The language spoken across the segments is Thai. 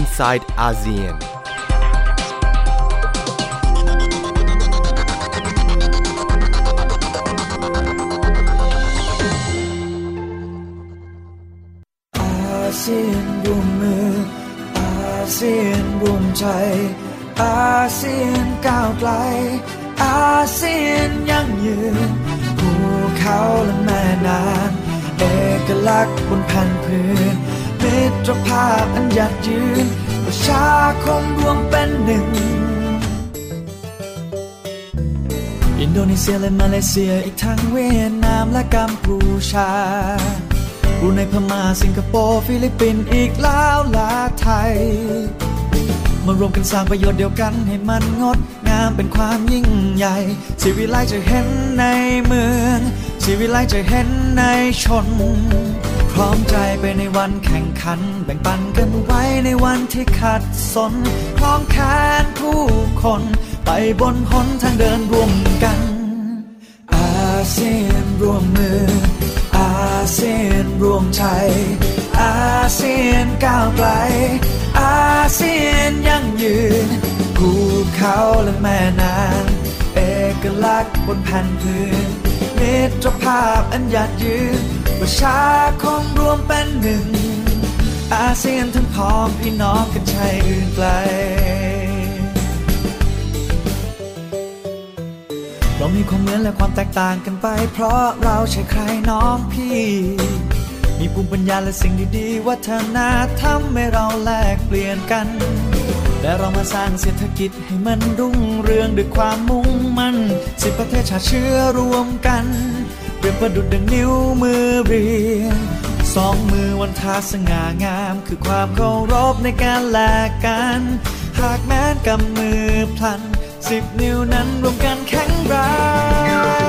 inside ASEAN. อาเซียนร่วมมืออาเซียนรวมใจอาเซียนก้าวไกลอาเซียนยั่งยืนภูเขาและแม่น้ำเอกลักษณ์บนแผ่นพื้น มิตรภาพอันยั่งยืน ประชาคมรวมเป็นหนึ่ง อินโดนีเซียและมาเลเซียอีกทั้งเวียดนามและกัมพูชาบรูไนพม่าสิงคโปร์ฟิลิปปินส์อีกแล้วละไทย มารวมกันสร้างประโยชน์เดียวกันให้มันงดงามเป็นความยิ่งใหญ่ชีวิไลจะเห็นในเมืองชีวิไลจะเห็นในชน ร้อมใจไปในวันแข่งขัน แบ่งปันกันไว้ในวันที่ขัดสนคล้องแขนผู้คน ไปบนหนทางเดินร่วมกัน อาเซียนร่วมมือ อาเซียนรวมใจ อาเซียนก้าวไกล อาเซียนยั่งยืนภูเขาและแม่น้ำเอกลักษณ์บนแผ่นพื้นมิตรภาพอันยั่งยืน ประชาคมรวมเป็นหนึ่ง อาเซียนทั้งพ้องพี่น้องกันใช่อื่นไกลเรามีความเหมือนและความแตกต่างกันไป เพราะเราใช่ใครน้องพี่ มีภูมิปัญญาและสิ่งดีๆ วัฒนธรรมให้เราแลกเปลี่ยนกัน และเรามาสร้างเศรษฐกิจให้มันรุ่งเรืองด้วยความมุ่งมั่นสิบประเทศชาติเชื้อรวมกัน เปรียบประดุดดังนิ้วมือเรียงสองมือวันทาสง่างาม คือความเคารพในการแลกกัน หากแม้นกำมือพลัน สิบนิ้วนั้นรวมกันแข็งแรง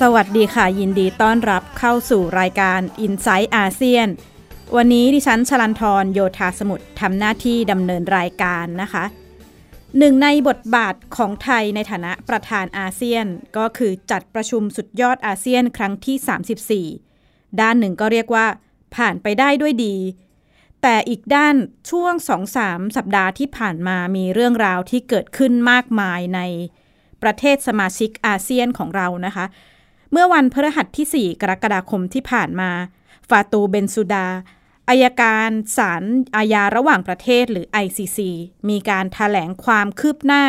สวัสดีค่ะ ยินดีต้อนรับเข้าสู่รายการ i n s i ซต์อาเซียน วันนี้ดิฉันชลันทรโยธาสมุทรทำหน้าที่ดำเนินรายการนะคะหนึ่งในบทบาทของไทยในฐานะประธานอาเซียน ก็คือจัดประชุมสุดยอดอาเซียนครั้งที่ 34 ด้านหนึ่งก็เรียกว่าผ่านไปได้ด้วยดี แต่อีกด้านช่วง2-3สัปดาห์ที่ผ่านมามีเรื่องราวที่เกิดขึ้นมากมายในประเทศสมาชิกอาเซียนของเรานะคะ เมื่อวันพฤหัสที่ 4 กรกฎาคมที่ผ่านมา ฟาตูเบนซูดา อายการศาลอาญาระหว่างประเทศหรือ ICC มีการถแถลงความคืบหน้า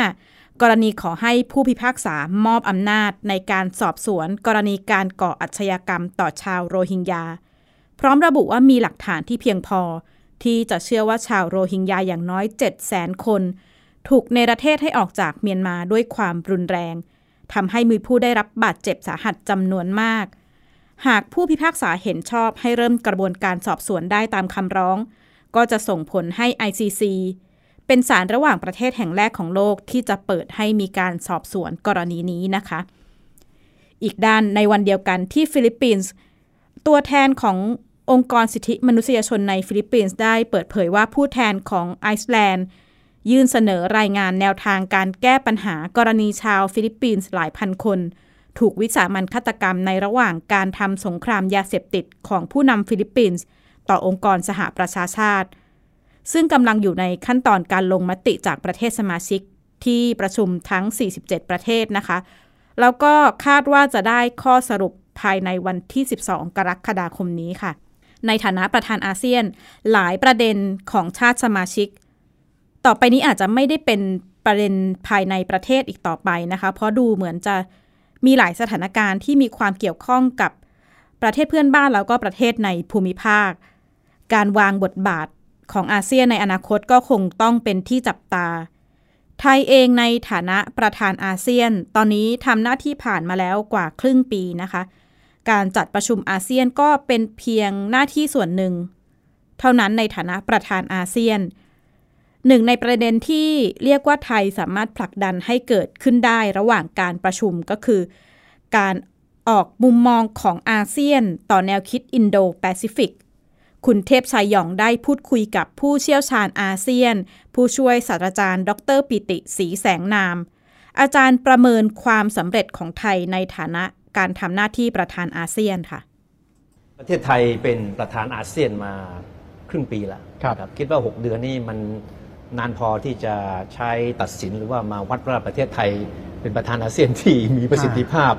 กรณีขอให้ผู้พิพากษามอบอำนาจในการสอบสวน กรณีการก่ออาชญากรรมต่อชาวโรฮิงญา พร้อมระบุว่ามีหลักฐานที่เพียงพอ ที่จะเชื่อว่าชาวโรฮิงญาอย่างน้อย 7 0 0 0 0 0คน ถูกในประเทศให้ออกจากเมียนมาด้วยความรุนแรงทำให้มีผู้ได้รับบาดเจ็บสาหัสจำนวนมาก หากผู้พิพากษาเห็นชอบให้เริ่มกระบวนการสอบสวนได้ตามคำร้อง ก็จะส่งผลให้ ICC เป็นศาลระหว่างประเทศแห่งแรกของโลกที่จะเปิดให้มีการสอบสวนกรณีนี้นะคะ อีกด้านในวันเดียวกันที่ฟิลิปปินส์ตัวแทนขององค์กรสิทธิมนุษยชนในฟิลิปปินส์ได้เปิดเผยว่าผู้แทนของไอซ์แลนด์ ยื่นเสนอรายงานแนวทางการแก้ปัญหากรณีชาวฟิลิปปินส์หลายพันคน ถูกวิสามัญฆาตกรรมในระหว่างการทำสงครามยาเสพติดของผู้นำฟิลิปปินส์ต่อองค์กรสหประชาชาติ ซึ่งกำลังอยู่ในขั้นตอนการลงมติจากประเทศสมาชิกที่ประชุมทั้ง 47 ประเทศนะคะ แล้วก็คาดว่าจะได้ข้อสรุปภายในวันที่ 12 กรกฎาคมนี้ค่ะ ในฐานะประธานอาเซียน หลายประเด็นของชาติสมาชิก ต่อไปนี้อาจจะไม่ได้เป็นประเด็นภายในประเทศอีกต่อไปนะคะ เพราะดูเหมือนจะ มีหลายสถานการณ์ที่มีความเกี่ยวข้องกับประเทศเพื่อนบ้านแล้วก็ประเทศในภูมิภาค การวางบทบาทของอาเซียนในอนาคตก็คงต้องเป็นที่จับตา ไทยเองในฐานะประธานอาเซียน ตอนนี้ทำหน้าที่ผ่านมาแล้วกว่าครึ่งปีนะคะ การจัดประชุมอาเซียนก็เป็นเพียงหน้าที่ส่วนหนึ่ง เท่านั้นในฐานะประธานอาเซียน หนึ่งในประเด็นที่เรียกว่าไทยสามารถผลักดันให้เกิดขึ้นได้ระหว่างการประชุมก็คือ การออกมุมมองของอาเซียนต่อแนวคิดอินโดแปซิฟิกคุณเทพชัยหย่องได้พูดคุยกับผู้เชี่ยวชาญอาเซียน ผู้ช่วยศาสตราจารย์ ดร.ปิติศรีแสงนาม อาจารย์ประเมินความสำเร็จของไทยในฐานะการทำหน้าที่ประธานอาเซียนค่ะ ประเทศไทยเป็นประธานอาเซียนมาครึ่งปีแล้วครับนะคิดว่า 6 เดือนนี่มัน นานพอที่จะใช้ตัดสินหรือว่ามาวัดว่าประเทศไทย เป็นประธานอาเซียนที่มีประสิทธิภาพ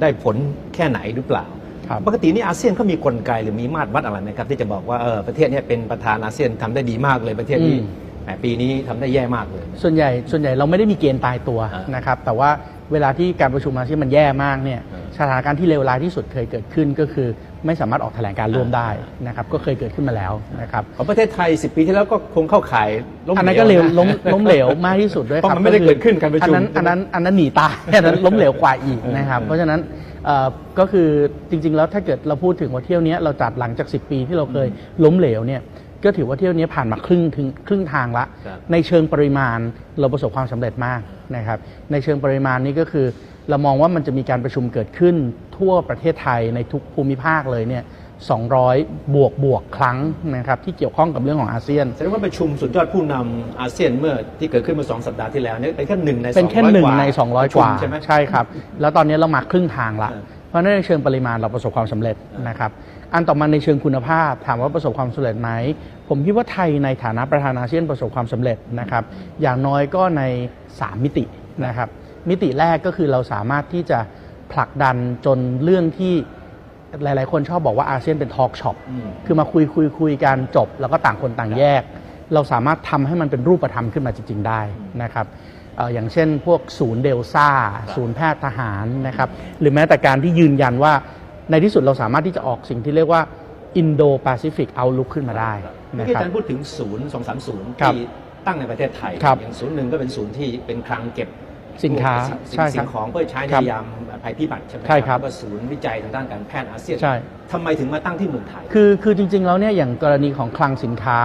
ได้ผลแค่ไหนหรือเปล่าครับปกตินี่อาเซียนเขามีกลไกหรือมีมาตรวัดอะไรไหมครับ ที่จะบอกว่าเออประเทศเนี้เป็นประธานอาเซียนทำได้ดีมากเลยประเทศนี้อืมแหมปีนี้ทำได้แย่มากเลย ส่วนใหญ่ส่วนใหญ่เราไม่ได้มีเกณฑ์ตายตัวอ่านนะครับแต่ว่าเวลาที่การประชุมอาเซียนมันแย่มากเนี่ยอ่าสถานการณ์ที่เลวร้ายที่สุดเคยเกิดขึ้นก็คือ ไม่สามารถออกแถลงการร่วมได้นะครับก็เคยเกิดขึ้นมาแล้วนะครับของประเทศไทย 10 ปีที่แล้วก็คงเข้าข่ายล้มอันนั้นก็เลวะล้มล้มเหลวมากที่สุดด้วยเพราะครับมันไม่ได้เกิดขึ้นการประชุมอันนั้นอันนั้นอันนั้นหนีตายอันนั้นล้มเหลวกว่าอีกนะครับเออเพราะฉะนั้นเอ่อก็คือจริง ๆ แล้วถ้าเกิดเราพูดถึงว่าเที่ยวเนี้ยเราจัดหลังจาก 10 ปีที่เราเคยล้มเหลวเนี่ยก็ถือว่าเที่ยวนี้ผ่านมาครึ่งถึงครึ่งทางละครับในเชิงปริมาณเราประสบความสำเร็จมากนะครับ ในเชิงปริมาณนี้ก็คือ เรามองว่ามันจะมีการประชุมเกิดขึ้นทั่วประเทศไทยในทุกภูมิภาคเลยเนี่ย 200 บวกบวกครั้งนะครับที่เกี่ยวข้องกับเรื่องของอาเซียนแสดงว่าประชุมสุดยอดผู้นำอาเซียนเมื่อที่เกิดขึ้นเมื่อสองสัปดาห์ที่แล้วเนี่ยเป็นแค่หนึ่งในเป็นแค่200หนึ่งในประ200ชุกมว่าใช่ไหมใช่ครับ แล้วตอนนี้เรามาครึ่งทางละเออเพราะฉะนั้นในเชิงปริมาณเราประสบความสำเร็จนะครับอันต่อมาในเชิงคุณภาพ ถามว่าประสบความสำเร็จไหมผมคิดว่าไทยในฐานะประธานอาเซียนประสบความสำเร็จนะครับอย่างน้อยก็ใน 3 มิตินะครับ มิติแรกก็คือเราสามารถที่จะผลักดันจนเรื่องที่หลาย ๆ คนชอบบอกว่าอาเซียนเป็นทอล์กช็อปอืมคือมาคุยคุยคุยกันจบ แล้วก็ต่างคนต่างแยก เราสามารถทำให้มันเป็นรูปธรรมขึ้นมาจริง ๆ ได้นะครับเอ่ออย่างเช่นพวกศูนย์เดลซ่า ศูนย์แพทย์ทหารนะครับหรือแม้แต่การที่ยืนยันว่าในที่สุดเราสามารถที่จะออกสิ่งที่เรียกว่า Indo-Pacific Outlook ขึ้นมาได้เมื่อนะกี้คอารับจารย์พูดถึงศูนย์สองสามศูนย์ครับที่ตั้งในประเทศไทยครับอย่างศูนย์หนึ่งก็เป็นศูนย์ที่เป็นคลังเก็บ สินค้าสิ่งใช่ครับสิ่งของเพื่อใช้ในครับยามภัยพิบัติใช่ไหมใช่ครับแล้วก็ศูนย์วิจัยทางด้านการแพทย์อาเซียนใช่ทำไมถึงมาตั้งที่เมืองไทย คือคือจริง ๆ แล้วเนี่ยอย่างกรณีของคลังสินค้า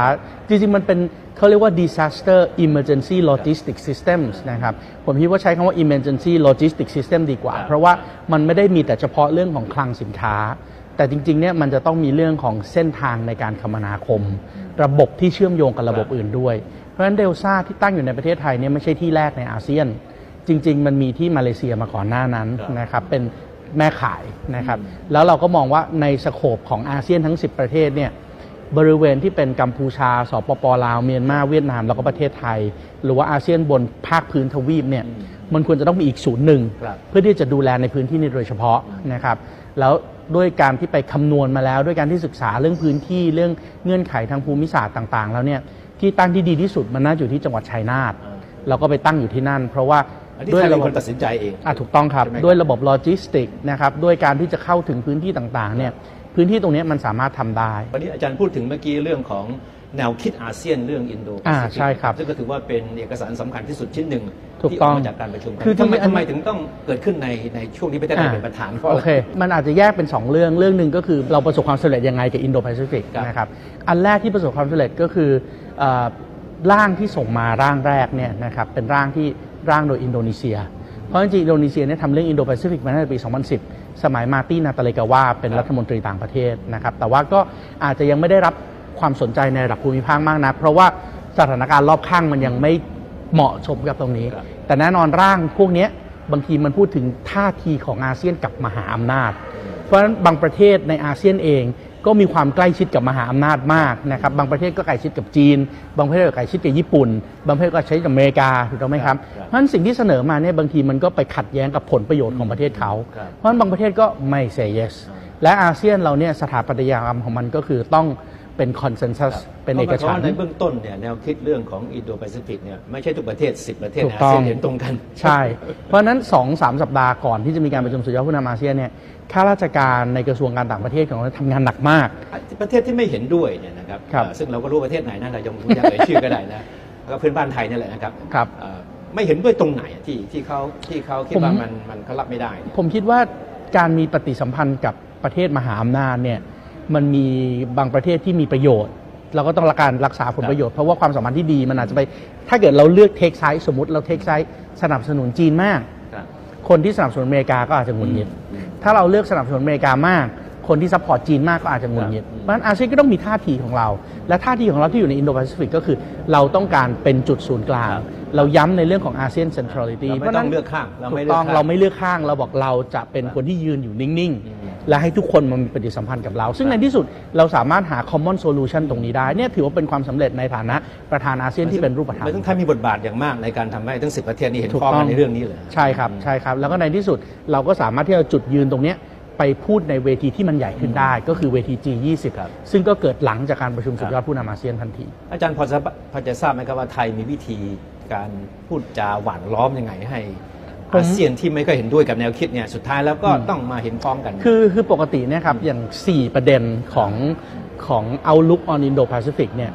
จริง ๆ มันเป็นเขาเรียกว่า disaster emergency logistics systems นะครับ ผมคิดว่าใช้คำว่า emergency logistics system ดีกว่าครับเพราะว่ามันไม่ได้มีแต่เฉพาะเรื่องของคลังสินค้า แต่จริง ๆ เนี่ยมันจะต้องมีเรื่องของเส้นทางในการคมนาคม ระบบที่เชื่อมโยงกับระบบอื่นด้วย เพราะฉะนั้นเดลซ่าที่ตั้งอยู่ในประเทศไทยเนี่ยไม่ใช่ที่แรกในอาเซียน จริง ๆ มันมีที่มาเลเซียมาก่อนหน้านั้นครับนะครับเป็นแม่ขายนะครับแล้วเราก็มองว่าในสโคปของอาเซียนทั้ง 10 ประเทศเนี่ยบริเวณที่เป็นกัมพูชา สปป.ลาว เมียนมา เวียดนาม แล้วก็ประเทศไทย หรือว่าอาเซียนบนภาคพื้นทวีปเนี่ยมันควรจะต้องมีอีกศูนย์หนึ่งครับเพื่อที่จะดูแลในพื้นที่นี้โดยเฉพาะนะครับแล้วด้วยการที่ไปคำนวณมาแล้ว ด้วยการที่ศึกษาเรื่องพื้นที่เรื่องเงื่อนไขทางภูมิศาสตร์ต่าง ๆ แล้วเนี่ยที่ตั้งที่ดีที่สุดมันน่าจะอยู่ที่จังหวัดชัยนาทอ่าเราก็ไปตั้งอยู่ที่นั่น เพราะว่า อันนี้ไทยเป็นคนตัดสินใจเอง อะถูกต้องครับ ใช่ไหมครับด้วยระบบโลจิสติกนะครับด้วยการที่จะเข้าถึงพื้นที่ต่างๆเนี่ยพื้นที่ตรงเนี้ยมันสามารถทำได้ วันนี้อาจารย์พูดถึงเมื่อกี้เรื่องของแนวคิดอาเซียนเรื่องอินโดอ่าใช่ครับซึ่งก็ถือว่าเป็นเอกสารสำคัญที่สุดชิ้นหนึ่งที่ออกมา ถูกต้องกมาจากการประชุมคือทำไมที่อัน ทำไมถึงต้องเกิดขึ้นในในช่วงที่ประเทศไทยเป็นประธานเพราะโออะไร เค มันอาจจะแยกเป็น 2 เรื่อง เรื่องหนึ่งก็คือเราประสบความสำเร็จยังไงกับอินโดแปซิฟิกครับนะครับ อันแรกที่ประสบความสำเร็จก็คือเอ่อร่างที่ส่งมาร่างแรกเนี่ยนะครับเป็นร่างที่ ร่างโดยอินโดนีเซีย เพราะจริงๆอินโดนีเซียเนี่ยทำเรื่องอินโดแปซิฟิกมาตั้งแต่ปี 2010 สมัยมาร์ตี้นาตาเลกาวาเป็นรัฐมนตรีต่างประเทศนะครับ แต่ว่าก็อาจจะยังไม่ได้รับความสนใจในระดับภูมิภาคมากนักเพราะว่าสถานการณ์รอบข้างมันยังไม่เหมาะสมกับตรงนี้ครับแต่แน่นอนร่างพวกเนี้ยบางทีมันพูดถึงท่าทีของอาเซียนกับมหาอำนาจ เพราะฉะนั้นบางประเทศในอาเซียนเอง ก็มีความใกล้ชิดกับมหาอำนาจมากนะครับบางประเทศก็ใกล้ชิดกับจีน บางประเทศก็ใกล้ชิดกับญี่ปุ่น บางประเทศก็ใกล้ชิดกับอเมริกาถูกต้องไหมครับครับเพราะฉะนั้นสิ่งที่เสนอมาเนี่ยบางทีมันก็ไปขัดแย้งกับผลประโยชน์ของประเทศเขาครับเพราะฉะนั้นบางประเทศก็ไม่ say yes และอาเซียนเราเนี่ยสถาปัตยกรรมของมันก็คือต้อง เป็น consensus เป็นเอกฉันพราะว่าในท์เบื้องต้นเนี่ยแนวคิดเรื่องของอินโดแปซิฟิกเนี่ยไม่ใช่ทุกประเทศ 10 ประเทศในอาต้องเซียน ถูกต้องเห็นตรงกัน ใช่ เพราะฉะนั้น2อสสัปดาห์ก่อนที่จะมีการประชุมสุดยอดผู้นำอาเซียนเนี่ยข้าราชการในกระทรวงการต่างประเทศของเราทำงานหนักมาก ประเทศที่ไม่เห็นด้วยเนี่ยนะครับครับเอ่อซึ่งเราก็รู้ประเทศไหนนะเราจะไม่อยากเอ่ยชื่อก็ได้นะแล้วก็เพื่อนบ้านไทยนี่แหละนะครับครับเอ่อไม่เห็นด้วยตรงไหนอะที่ที่เขาที่เขาคิดผมว่ามันมันเขารับไม่ได้เนี่ยผมคิดว่าการมีปฏิสัมพันธ์กับประเทศมหาอำนาจเนี่ย มันมีบางประเทศที่มีประโยชน์ เราก็ต้องรักการรักษาผลประโยชน์ เพราะว่าความสัมพันธ์ที่ดีมันอาจจะไป ถ้าเกิดเราเลือก take side สมมติเรา take side สนับสนุนจีนมากครับคนที่สนับสนุนอเมริกาก็อาจจะหงุดหงิดอืมถ้าเราเลือกสนับสนุนอเมริกามาก คนที่ support จีนมากก็อาจจะหงุดหงิดครับเพราะฉะนั้นอาเซียนก็ต้องมีท่าทีของเรา และท่าทีของเราที่อยู่ในอินโดแปซิฟิกก็คือ เราต้องการเป็นจุดศูนย์กลางครับเราย้ำในเรื่องของอาเซียนเซ็นทรัลิตี้เราไม่ต้องเลือกข้างเราไม่เลือกข้าง ถูกต้องเราไม่เลือกข้างเราบอกเราจะเป็นคนที่ยืนอยู่นิ่งๆ และให้ทุกคนมามีปฏิสัมพันธ์กับเรา ซึ่งในที่สุดเราสามารถหา common solution ตรงนี้ได้เนี่ยถือว่าเป็นความสำเร็จในฐานะประธานอาเซียนที่เป็นรูปธรรมไม่ต้องไทยมีบทบาทอย่างมากในการทำให้ทั้งสิบประเทศนี้เห็นพ้องกัน ถูกต้กัองนในเรื่องนี้เลยใช่ครับใช่ครับ แล้วก็ในที่สุดเราก็สามารถที่จะจุดยืนตรงเนี้ยไปพูดในเวทีที่มันใหญ่ขึ้นได้ ก็คือเวที G20 ครับซึ่งก็เกิดหลังจากการประชุมสุดยอดผู้นำอาเซียนทันที อาจารย์พอจะพอจะทราบไหมครับว่าไทยมีวิธีการพูดจาหวานล้อมยังไงให้ผม อาเซียนที่ไม่ค่อยเห็นด้วยกับแนวคิดเนี่ยสุดท้ายแล้วก็ต้องมาเห็นพ้องกัน คือคือปกติเนี่ยครับอย่าง 4 ประเด็นของของ Outlook on Indo-Pacific เนี่ย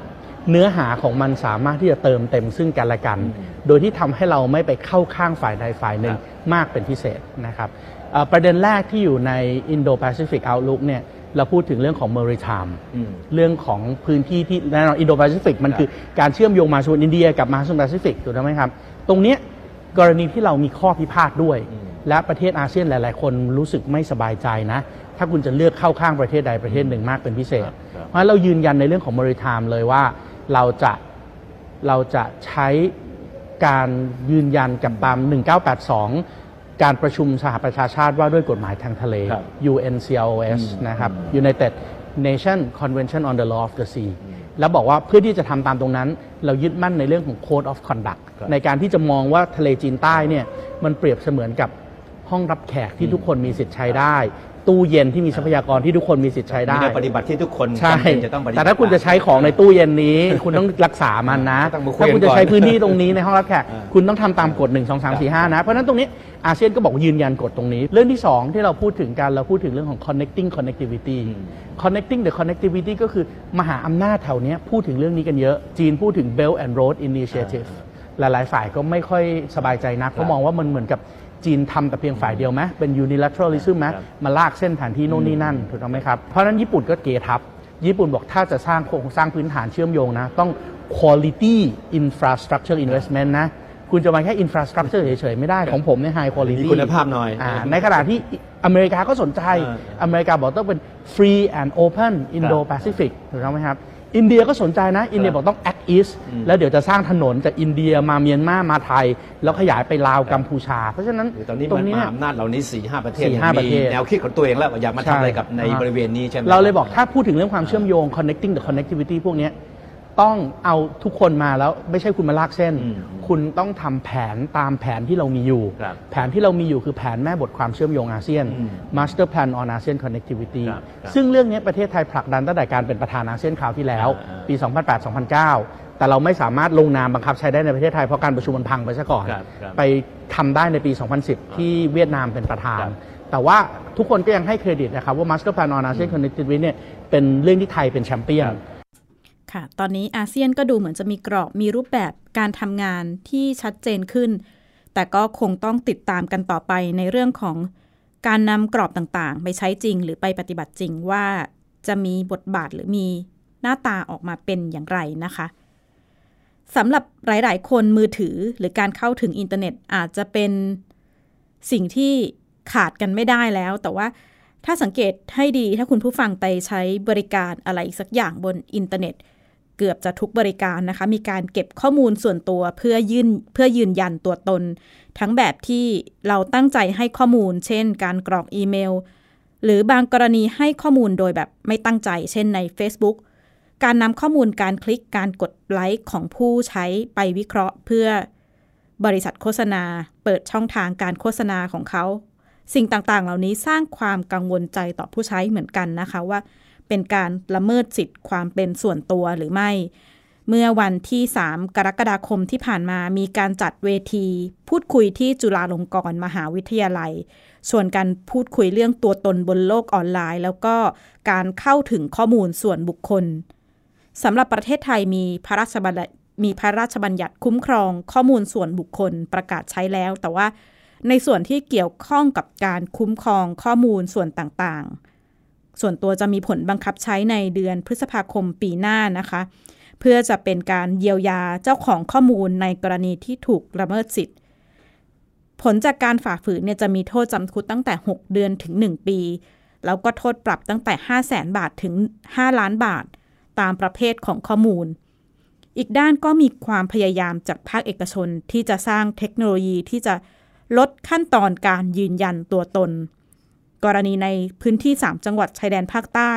เนื้อหาของมันสามารถที่จะเติมเต็มซึ่งกันและกัน โดยที่ทำให้เราไม่ไปเข้าข้างฝ่ายใดฝ่ายหนึ่งครับมากเป็นพิเศษนะครับเอ่อประเด็นแรกที่อยู่ใน Indo-Pacific Outlook เนี่ยเราพูดถึงเรื่องของ maritime อืมเรื่องของพื้นที่ที่แน่นอนอินโดแปซิฟิกมันครับคือการเชื่อมโยงมหาสมุทรอินเดียกับมหาสมุทรแปซิฟิกถูกต้องไหมครับ ตรงเนี้ย กรณีที่เรามีข้อพิพาทด้วยอืมและประเทศอาเซียนหลาย ๆ คนรู้สึกไม่สบายใจนะ ถ้าคุณจะเลือกเข้าข้างประเทศใดประเทศหนึ่งมากเป็นพิเศษครับครับเพราะฉะนั้นเรายืนยันในเรื่องของ maritime เลยว่าเราจะเราจะใช้การยืนยันกับตาม 1982 การประชุมสหประชาชาติว่าด้วยกฎหมายทางทะเลครับ UNCLOS นะครับ United Nation Convention on the Law of the Sea แล้วบอกว่าเพื่อที่จะทำตามตรงนั้น เรายึดมั่นในเรื่องของ Code of Conduct ครับ ในการที่จะมองว่าทะเลจีนใต้เนี่ยมันเปรียบเสมือนกับห้องรับแขกที่ทุกคนมีสิทธิ์ใช้ได้ ตู้เย็นที่มีทรัพยากรที่ทุกคนมีสิทธิ์ใช้ได้มีแนวปฏิบัติที่ทุกคนใช่จำเป็นจะต้องปฏิบัติ แต่ถ้าคุณจะใช้ของในตู้เย็นนี้ คุณต้องรักษามันนะ ต้องมาคุยถ้าคุณจะใช้กันก่อนพื้นที่ตรงนี้ในห้องรับแขกอ่าคุณต้องทำตามกฎ 1 2 3 4 5 นะ เพราะฉะนั้นตรงนี้อาเซียนก็บอกยืนยันกฎตรงนี้ เรื่องที่ 2 ที่เราพูดถึงกันเราพูดถึงเรื่องของ connecting connectivity connecting the connectivity ก็คือมหาอำนาจแถวเนี้ยพูดถึงเรื่องนี้กันเยอะจีนพูดถึง Belt and Road Initiative หลาย ๆ ฝ่ายก็ไม่ค่อยสบายใจนักเพราะมองว่ามันเหมือนกับจีนทำแต่เพียงฝ่ายเดียวไหมเป็น unilateralism ไหมครับมาลากเส้นแผนที่โน่นนี่นั่นถูกต้องไหมครับ เพราะฉะนั้นญี่ปุ่นก็เกทับ ญี่ปุ่นบอกถ้าจะสร้างโครงสร้างพื้นฐานเชื่อมโยงนะ ต้อง quality infrastructure investment นะ คุณจะมาแค่ infrastructure เฉย ๆ ไม่ได้ของผมเนี่ย high quality มีคุณภาพหน่อยาในขณะที่อเมริกาก็สนใจอ่าอเมริกาบอกต้องเป็น free and open Indo Pacific ถูกต้องไหมครับ อินเดียก็สนใจนะ อินเดียบอกต้อง act east แล้วเดี๋ยวจะสร้างถนนจากอินเดียมาเมียนมามาไทย แล้วขยายไปลาวกัมพูชา เพราะฉะนั้นคือตอนนี้ตรมันงนี้มาเนี่ยอำนาจเหล่านี้สี่ห้าประเทศสี่ห้าประเทศมีแนวคิดของตัวเองแล้วว่าอยากมาทำอะไรกับในช่บริเวณนี้ใช่ไหมเราเลยบอกถ้าพูดถึงเรื่องความเชื่อมโยง connecting the connectivity พวกเนี้ย ต้องเอาทุกคนมาแล้วไม่ใช่คุณมาลากเส้น อืมคุณต้องทำแผนตามแผนที่เรามีอยู่ ครับแผนที่เรามีอยู่คือแผนแม่บทความเชื่อมโยงอาเซียน อืม Master Plan on ASEAN Connectivity ครับครับซึ่งเรื่องนี้ประเทศไทยผลักดันตั้งแต่การเป็นประธานอาเซียนคราวที่แล้ว อ่าปี 2008-2009 แต่เราไม่สามารถลงนามบังคับใช้ได้ในประเทศไทยเพราะการประชุมมันพังไปซะก่อน ครับครับ ไปทำได้ในปี 2010 ที่เวียดนามเป็นประธาน ครับแต่ว่าทุกคนก็ยังให้เครดิตนะครับว่า Master Plan on ASEAN Connectivity เนี่ยเป็นเรื่องที่ไทยเป็นแชมเปี้ยน ครับ ค่ะ ตอนนี้อาเซียนก็ดูเหมือนจะมีกรอบมีรูปแบบการทำงานที่ชัดเจนขึ้น แต่ก็คงต้องติดตามกันต่อไปในเรื่องของการนำกรอบต่างๆ ไปใช้จริงหรือไปปฏิบัติจริงว่าจะมีบทบาทหรือมีหน้าตาออกมาเป็นอย่างไรนะคะสำหรับหลาย ๆ คนมือถือหรือการเข้าถึงอินเทอร์เน็ตอาจจะเป็นสิ่งที่ขาดกันไม่ได้แล้ว แต่ว่าถ้าสังเกตให้ดีถ้าคุณผู้ฟังไปใช้บริการอะไรสักอย่างบนอินเทอร์เน็ต เกือบจะทุกบริการนะคะ มีการเก็บข้อมูลส่วนตัวเพื่อยื่นเพื่อยืนยันตัวตน ทั้งแบบที่เราตั้งใจให้ข้อมูล เช่น การกรอกอีเมล หรือบางกรณีให้ข้อมูลโดยแบบไม่ตั้งใจ เช่นใน Facebook การนำข้อมูลการคลิกการกดไลค์ของผู้ใช้ไปวิเคราะห์ เพื่อบริษัทโฆษณา เปิดช่องทางการโฆษณาของเขา สิ่งต่างๆ เหล่านี้สร้างความกังวลใจต่อผู้ใช้เหมือนกันนะคะว่า เป็นการละเมิดสิทธิ์ความเป็นส่วนตัวหรือไม่ เมื่อวันที่ 3 กรกฎาคมที่ผ่านมามีการจัดเวที พูดคุยที่จุฬาลงกรณ์มหาวิทยาลัย ส่วนการพูดคุยเรื่องตัวตนบนโลกออนไลน์ แล้วก็การเข้าถึงข้อมูลส่วนบุคคลสำหรับประเทศไทยมีพระราชบัญญัติมีพระราชบัญญัติคุ้มครองข้อมูลส่วนบุคคลประกาศใช้แล้ว แต่ว่าในส่วนที่เกี่ยวข้องกับการคุ้มครองข้อมูลส่วนต่างๆ ส่วนตัวจะมีผลบังคับใช้ในเดือนพฤษภาคมปีหน้านะคะ เพื่อจะเป็นการเยียวยาเจ้าของข้อมูลในกรณีที่ถูกละเมิดสิทธิ์ ผลจากการฝ่าฝืนเนี่ยจะมีโทษจำคุกตั้งแต่ 6 เดือนถึง 1 ปี แล้วก็โทษปรับตั้งแต่ 5 0 0แสนบาทถึง 5 ล้านบาท ตามประเภทของข้อมูล อีกด้านก็มีความพยายามจากภาคเอกชนที่จะสร้างเทคโนโลยีที่จะลดขั้นตอนการยืนยันตัวตน กรณีในพื้นที่ 3 จังหวัดชายแดนภาคใต้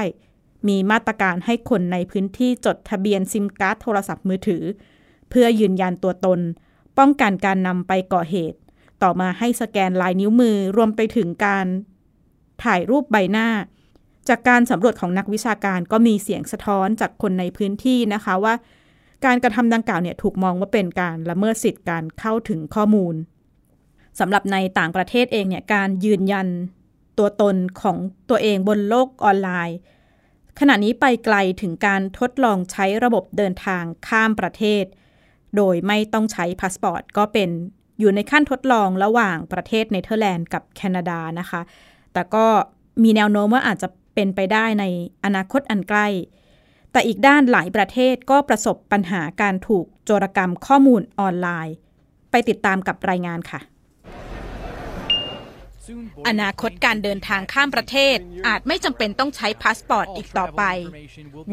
มีมาตรการให้คนในพื้นที่จดทะเบียนซิมการ์ดโทรศัพท์มือถือ เพื่อยืนยันตัวตน ป้องกันการนำไปก่อเหตุ ต่อมาให้สแกนลายนิ้วมือรวมไปถึงการถ่ายรูปใบหน้า จากการสำรวจของนักวิชาการก็มีเสียงสะท้อนจากคนในพื้นที่นะคะว่า การกระทำดังกล่าวเนี่ยถูกมองว่าเป็นการละเมิดสิทธิการเข้าถึงข้อมูลสำหรับในต่างประเทศเองเนี่ยการยืนยัน ตัวตนของตัวเองบนโลกออนไลน์ ขณะนี้ไปไกลถึงการทดลองใช้ระบบเดินทางข้ามประเทศ โดยไม่ต้องใช้พาสปอร์ตก็เป็นอยู่ในขั้นทดลองระหว่างประเทศเนเธอร์แลนด์กับแคนาดานะคะ แต่ก็มีแนวโน้มว่าอาจจะเป็นไปได้ในอนาคตอันใกล้ แต่อีกด้านหลายประเทศก็ประสบปัญหาการถูกโจรกรรมข้อมูลออนไลน์ ไปติดตามกับรายงานค่ะ อนาคตการเดินทางข้ามประเทศ อาจไม่จำเป็นต้องใช้พาสปอร์ตอีกต่อไป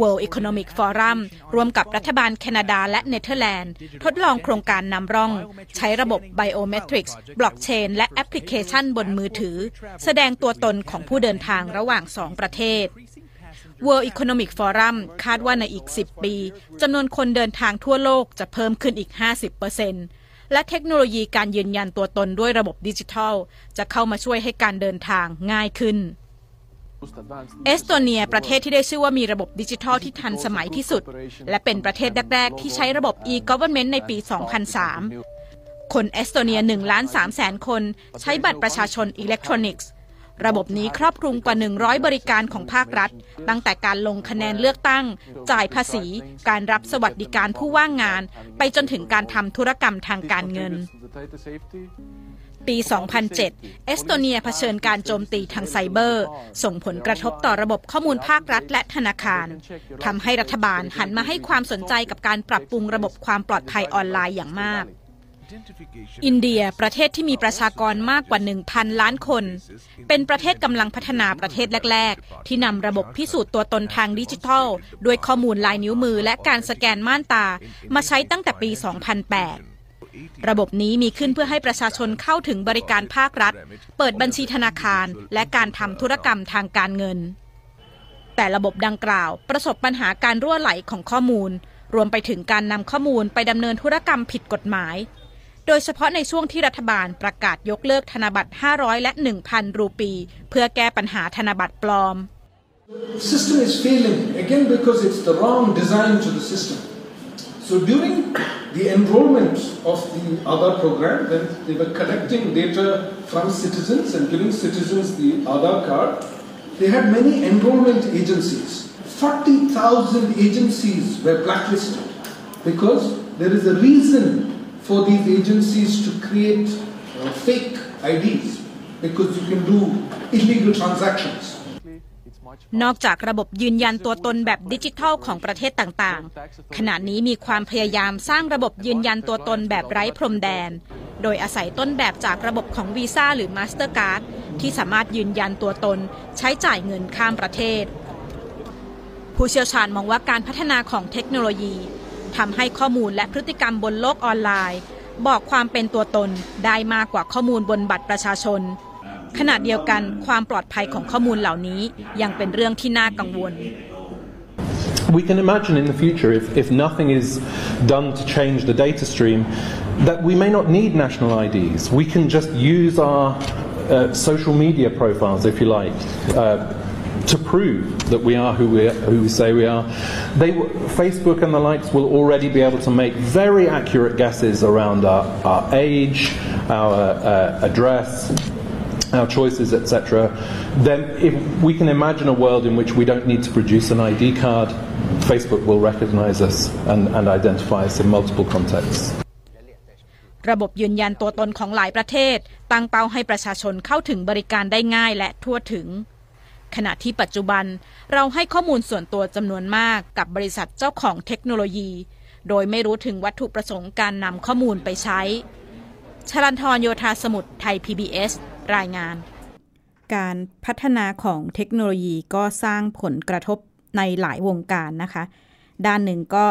World Economic Forum ร่วมกับรัฐบาลแคนาดาและเนเธอร์แลนด์ ทดลองโครงการนำร่อง ใช้ระบบ Biometrics บล็อกเชน และแอปพลิเคชันบนมือถือ แสดงตัวตนของผู้เดินทางระหว่างสองประเทศ World Economic Forum คาดว่าในอีก 10 ปีจำนวนคนเดินทางทั่วโลกจะเพิ่มขึ้นอีก 50% และเทคโนโลยีการยืนยันตัวตนด้วยระบบดิจิทัล จะเข้ามาช่วยให้การเดินทางง่ายขึ้น เอสโตเนีย ประเทศที่ได้ชื่อว่ามีระบบดิจิทัลที่ทันสมัยที่สุด และเป็นประเทศแรก ๆ ที่ใช้ระบบ e-government ในปี 2003 คนเอสโตเนีย1ล้าน3แสนคน ใช้บัตรประชาชนอิเล็กทรอนิกส์ ระบบนี้ครอบคลุมกว่า 100 บริการของภาครัฐ ตั้งแต่การลงคะแนนเลือกตั้ง จ่ายภาษี การรับสวัสดิการผู้ว่างงาน ไปจนถึงการทำธุรกรรมทางการเงิน ปี 2007 เอสโตเนียเผชิญการโจมตีทางไซเบอร์ ส่งผลกระทบต่อระบบข้อมูลภาครัฐและธนาคารทำให้รัฐบาลหันมาให้ความสนใจกับการปรับปรุงระบบความปลอดภัยออนไลน์อย่างมาก อินเดียประเทศที่มีประชากรมากกว่า 1,000 ล้านคน เป็นประเทศกำลังพัฒนาประเทศแรก ๆ ที่นำระบบพิสูจน์ตัวตนทางดิจิทัล ด้วยข้อมูลลายนิ้วมือและการสแกนม่านตา มาใช้ตั้งแต่ปี 2008ระบบนี้มีขึ้นเพื่อให้ประชาชนเข้าถึงบริการภาครัฐ เปิดบัญชีธนาคาร และการทำธุรกรรมทางการเงิน แต่ระบบดังกล่าว ประสบปัญหาการรั่วไหลของข้อมูล รวมไปถึงการนำข้อมูลไปดำเนินธุรกรรมผิดกฎหมาย โดยเฉพาะในช่วงที่รัฐบาลประกาศยกเลิกธนบัตร 500 และ 1,000 รูปี เพื่อแก้ปัญหาธนบัตรปลอม system is failing again because it's the wrong design to the system. So during the enrollment of the Aadhaar program, when they were collecting data from citizens and giving citizens the Aadhaar card, they had many enrollment agencies. 40,000 agencies were blacklisted because there is a reason for these agencies to create uh, fake IDs because you can do illegal transactions. นอกจากระบบยืนยันตัวตนแบบดิจิทัลของประเทศต่างๆ ขณะนี้มีความพยายามสร้างระบบยืนยันตัวตนแบบไร้พรมแดน โดยอาศัยต้นแบบจากระบบของวีซ่าหรือมาสเตอร์การ์ดที่สามารถยืนยันตัวตน ใช้จ่ายเงินข้ามประเทศ ผู้เชี่ยวชาญมองว่าการพัฒนาของเทคโนโลยี ทำให้ข้อมูลและพฤติกรรมบนโลกออนไลน์ บอกความเป็นตัวตนได้มากกว่าข้อมูลบนบัตรประชาชน ขณะเดียวกันความปลอดภัยของข้อมูลเหล่านี้ยังเป็นเรื่องที่น่ากังวล We can imagine in the future, if, if nothing is done to change the data stream, that we may not need national IDs. We can just use our uh, social media profiles, if you like, uh, to prove that we are who we, who we say we are. They, Facebook and the likes will already be able to make very accurate guesses around our, our age, our uh, address, our choices, etc., then if we can imagine a world in which we don't need to produce an ID card, Facebook will recognize us and, and identify us in multiple contexts. ระบบยืนยันตัวตนของหลายประเทศ ตั้งเป้าให้ประชาชนเข้าถึงบริการได้ง่ายและทั่วถึง ขณะที่ปัจจุบันเราให้ข้อมูลส่วนตัวจำนวนมากกับบริษัทเจ้าของเทคโนโลยี โดยไม่รู้ถึงวัตถุประสงค์การนำข้อมูลไปใช้ชลันทรโยธาสมุทรไทย PBS รายงาน การพัฒนาของเทคโนโลยีก็สร้างผลกระทบในหลายวงการนะคะ ด้านหนึ่งก็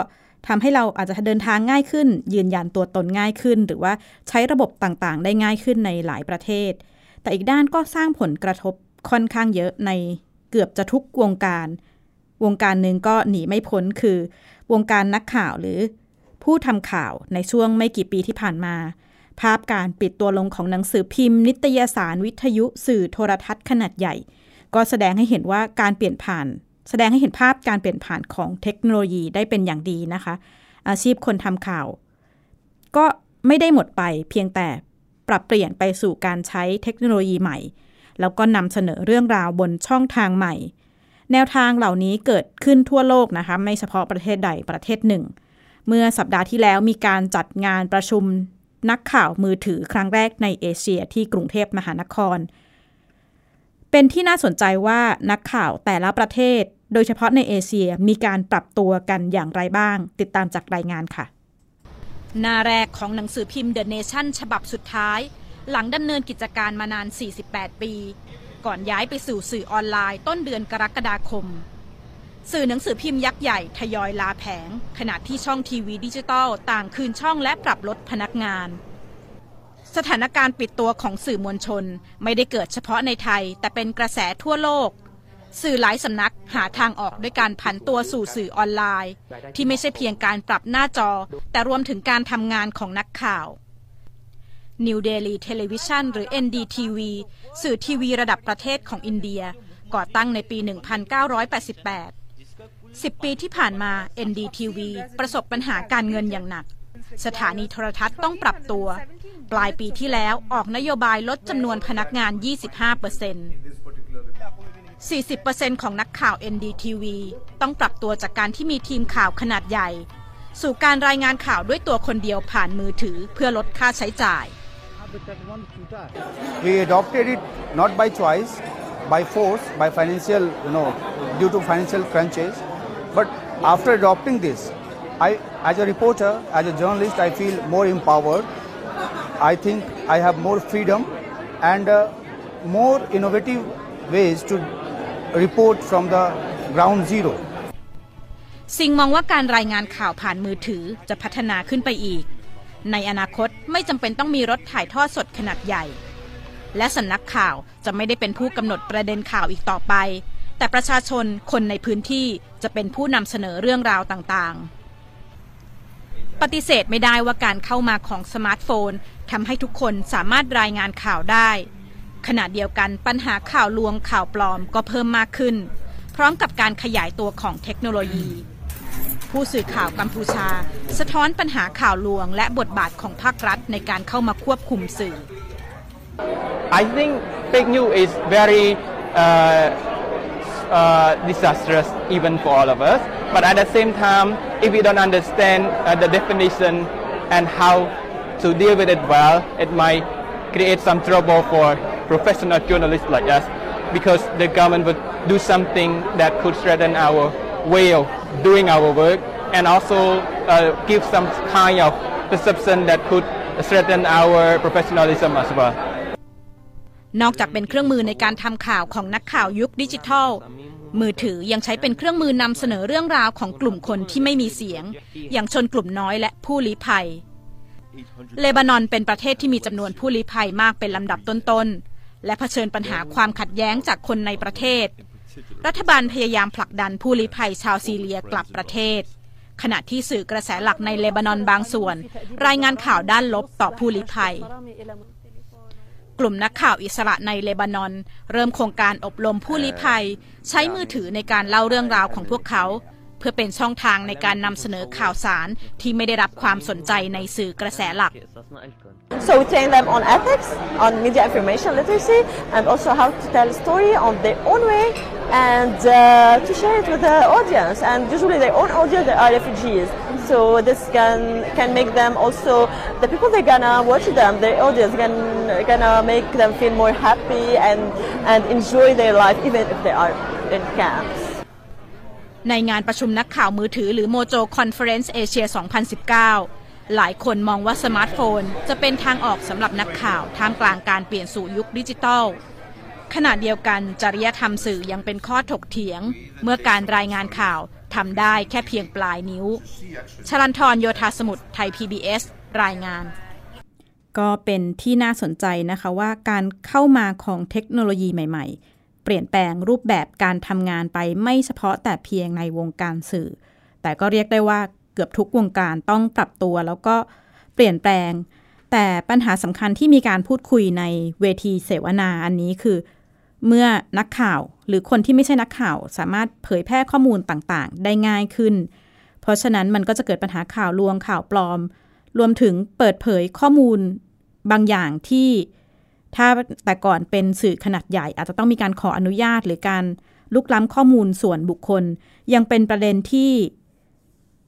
ทำให้เราอาจจะเดินทางง่ายขึ้น ยืนยันตัวตนง่ายขึ้น หรือว่าใช้ระบบต่างๆ ได้ง่ายขึ้นในหลายประเทศ แต่อีกด้านก็สร้างผลกระทบ ค่อนข้างเยอะในเกือบจะทุกวงการ วงการหนึ่งก็หนีไม่พ้นคือ วงการนักข่าวหรือ ผู้ทำข่าวในช่วงไม่กี่ปีที่ผ่านมา ภาพการปิดตัวลงของหนังสือพิมพ์ นิตยสารวิทยุสื่อโทรทัศน์ขนาดใหญ่ ก็แสดงให้เห็นว่าการเปลี่ยนผ่าน แสดงให้เห็นภาพการเปลี่ยนผ่านของเทคโนโลยีได้เป็นอย่างดีนะคะ อาชีพคนทำข่าว ก็ไม่ได้หมดไปเพียงแต่ปรับเปลี่ยนไปสู่การใช้เทคโนโลยีใหม่ แล้วก็นำเสนอเรื่องราวบนช่องทางใหม่ แนวทางเหล่านี้เกิดขึ้นทั่วโลกนะคะ ไม่เฉพาะประเทศใดประเทศหนึ่ง เมื่อสัปดาห์ที่แล้วมีการจัดงานประชุมนักข่าวมือถือครั้งแรกในเอเชียที่กรุงเทพมหานคร เป็นที่น่าสนใจว่านักข่าวแต่ละประเทศ โดยเฉพาะในเอเชียมีการปรับตัวกันอย่างไรบ้าง ติดตามจากรายงานค่ะ หน้าแรกของหนังสือพิมพ์ The Nation ฉบับสุดท้าย หลังดำเนินกิจการมานาน 48 ปี ก่อนย้ายไปสู่สื่อออนไลน์ต้นเดือนกรกฎาคม สื่อหนังสือพิมพ์ยักษ์ใหญ่ทยอยลาแผง ขณะที่ช่องทีวีดิจิตอลต่างคืนช่องและปรับลดพนักงาน สถานการณ์ปิดตัวของสื่อมวลชนไม่ได้เกิดเฉพาะในไทย แต่เป็นกระแสทั่วโลกสื่อหลายสำนักหาทางออกด้วยการผันตัวสู่สื่อออนไลน์ ที่ไม่ใช่เพียงการปรับหน้าจอ แต่รวมถึงการทำงานของนักข่าว New Delhi Television หรือ NDTV สื่อทีวีระดับประเทศของอินเดีย ก่อตั้งในปี 1988 10 ปีที่ผ่านมา NDTV ประสบปัญหาการเงินอย่างหนัก สถานีโทรทัศน์ต้องปรับตัว ปลายปีที่แล้วออกนโยบายลดจำนวนพนักงาน 25% 40%ของนักข่าว NDTV ต้องปรับตัวจากการที่มีทีมข่าวขนาดใหญ่ สู่การรายงานข่าวด้วยตัวคนเดียวผ่านมือถือเพื่อลดค่าใช้จ่าย We adopted it not by choice, by force, by financial, you know, due to financial crunches. But after adopting this, I, as a reporter, as a journalist, I feel more empowered. I think I have more freedom and uh, more innovative ways to report from the ground zero. สิ่งมองว่าการรายงานข่าวผ่านมือถือจะพัฒนาขึ้นไปอีก ในอนาคตไม่จำเป็นต้องมีรถถ่ายทอดสดขนาดใหญ่ และสำนักข่าวจะไม่ได้เป็นผู้กำหนดประเด็นข่าวอีกต่อไป แต่ประชาชนคนในพื้นที่จะเป็นผู้นำเสนอเรื่องราวต่างๆ ปฏิเสธไม่ได้ว่าการเข้ามาของสมาร์ทโฟนทำให้ทุกคนสามารถรายงานข่าวได้ ขณะเดียวกันปัญหาข่าวลวงข่าวปลอมก็เพิ่มมากขึ้น พร้อมกับการขยายตัวของเทคโนโลยี ผู้สื่อข่าวกัมพูชา สะท้อนปัญหาข่าวลวง และบทบาทของภาครัฐในการเข้ามาควบคุมสื่อ I think fake news is very uh, uh, disastrous even for all of us. But at the same time, if we don't understand uh, the definition and how to deal with it well, it might create some trouble for professional journalists like us because the government would do something that could threaten our way of doing our work and also uh, give some kind of perception that could threaten our professionalism as well. นอกจากเป็นเครื่องมือในการทำข่าวของนักข่าวยุคดิจิทัล มือถือยังใช้เป็นเครื่องมือนำเสนอเรื่องราวของกลุ่มคนที่ไม่มีเสียง อย่างชนกลุ่มน้อยและผู้ลี้ภัย เลบานอนเป็นประเทศที่มีจำนวนผู้ลี้ภัยมากเป็นลำดับต้นๆ และเผชิญปัญหาความขัดแย้งจากคนในประเทศ รัฐบาลพยายามผลักดันผู้ลี้ภัยชาวซีเรียกลับประเทศ ขณะที่สื่อกระแสหลักในเลบานอนบางส่วน รายงานข่าวด้านลบต่อผู้ลี้ภัย กลุ่มนักข่าวอิสระในเลบานอน เริ่มโครงการอบรมผู้ลี้ภัย ใช้มือถือในการเล่าเรื่องราวของพวกเขา เพื่อเป็นช่องทางในการนำเสนอข่าวสารที่ไม่ได้รับความสนใจในสื่อกระแสหลัก So we train them on ethics, on media information literacy, and also how to tell a story on their own way and uh, to share it with the audience. And usually their own audience they are refugees. So this can can make them also the people they're gonna watch them, their audience can gonna make them feel more happy and and enjoy their life even if they are in camps. ในงานประชุมนักข่าวมือถือหรือ Mojo Conference Asia 2019 หลายคนมองว่าสมาร์ทโฟน จะเป็นทางออกสำหรับนักข่าวท่ามกลางการเปลี่ยนสู่ยุคดิจิทัล ขณะเดียวกันจริยธรรมสื่อยังเป็นข้อถกเถียง เมื่อการรายงานข่าวทำได้แค่เพียงปลายนิ้ว ชลันทรโยธาสมุทรไทย PBS รายงาน ก็เป็นที่น่าสนใจนะคะว่าการเข้ามาของเทคโนโลยีใหม่ ๆ เปลี่ยนแปลงรูปแบบการทำงานไปไม่เฉพาะแต่เพียงในวงการสื่อ แต่ก็เรียกได้ว่าเกือบทุกวงการต้องปรับตัวแล้วก็เปลี่ยนแปลง แต่ปัญหาสำคัญที่มีการพูดคุยในเวทีเสวนาอันนี้คือ เมื่อนักข่าวหรือคนที่ไม่ใช่นักข่าว สามารถเผยแพร่ข้อมูลต่างๆ ได้ง่ายขึ้น เพราะฉะนั้นมันก็จะเกิดปัญหาข่าวลวงข่าวปลอม รวมถึงเปิดเผยข้อมูลบางอย่างที่ ถ้าแต่ก่อนเป็นสื่อขนาดใหญ่ อาจจะต้องมีการขออนุญาตหรือการลุกล้ำข้อมูลส่วนบุคคล ยังเป็นประเด็นที่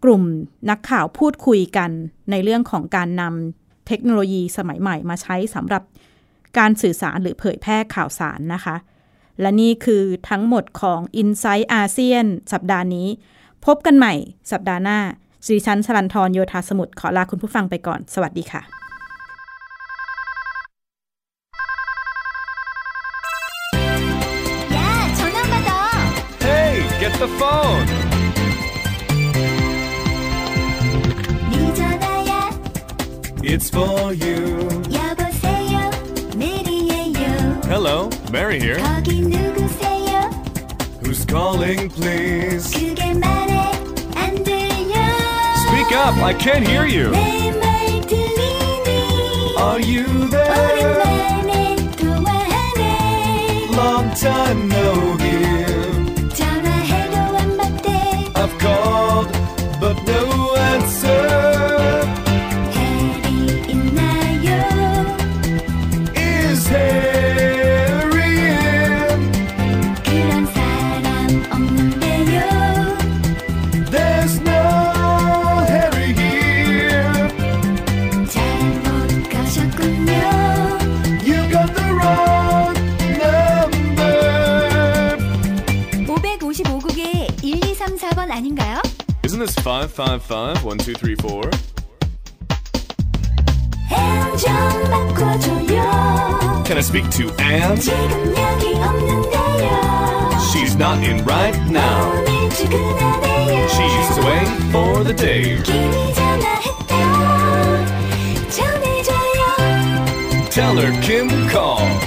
กลุ่มนักข่าวพูดคุยกันในเรื่องของการนำเทคโนโลยีสมัยใหม่มาใช้สำหรับการสื่อสารหรือเผยแพร่ข่าวสารนะคะ และนี่คือทั้งหมดของ i n s i ซต์อาเซียนสัปดาห์นี้ พบกันใหม่สัปดาห์หน้าสิริชันสลันทรโยธาสมุทรขอลาคุณผู้ฟังไปก่อน สวัสดีค่ะ Hey, get the phone. 네 전화야. It's for you. 여보세요. 메리예요. Hello, Mary here. 거기 누구세요? Who's calling, please? 그게 말해 안 들려. Speak up, I can't hear you. 내 말 들리니? Are you there? 오랜만에 통화하네. Long time no hear. have called 555국에 1234번 아닌가요? Isn't this 555 1234? 좀 바꿔줘요. Can I speak to Anne? 지금 여기 없는데요. She's not in right now. 오늘 출근하네요. She's away for the day. 김이 전화했다. 전해줘요. Tell her Kim called.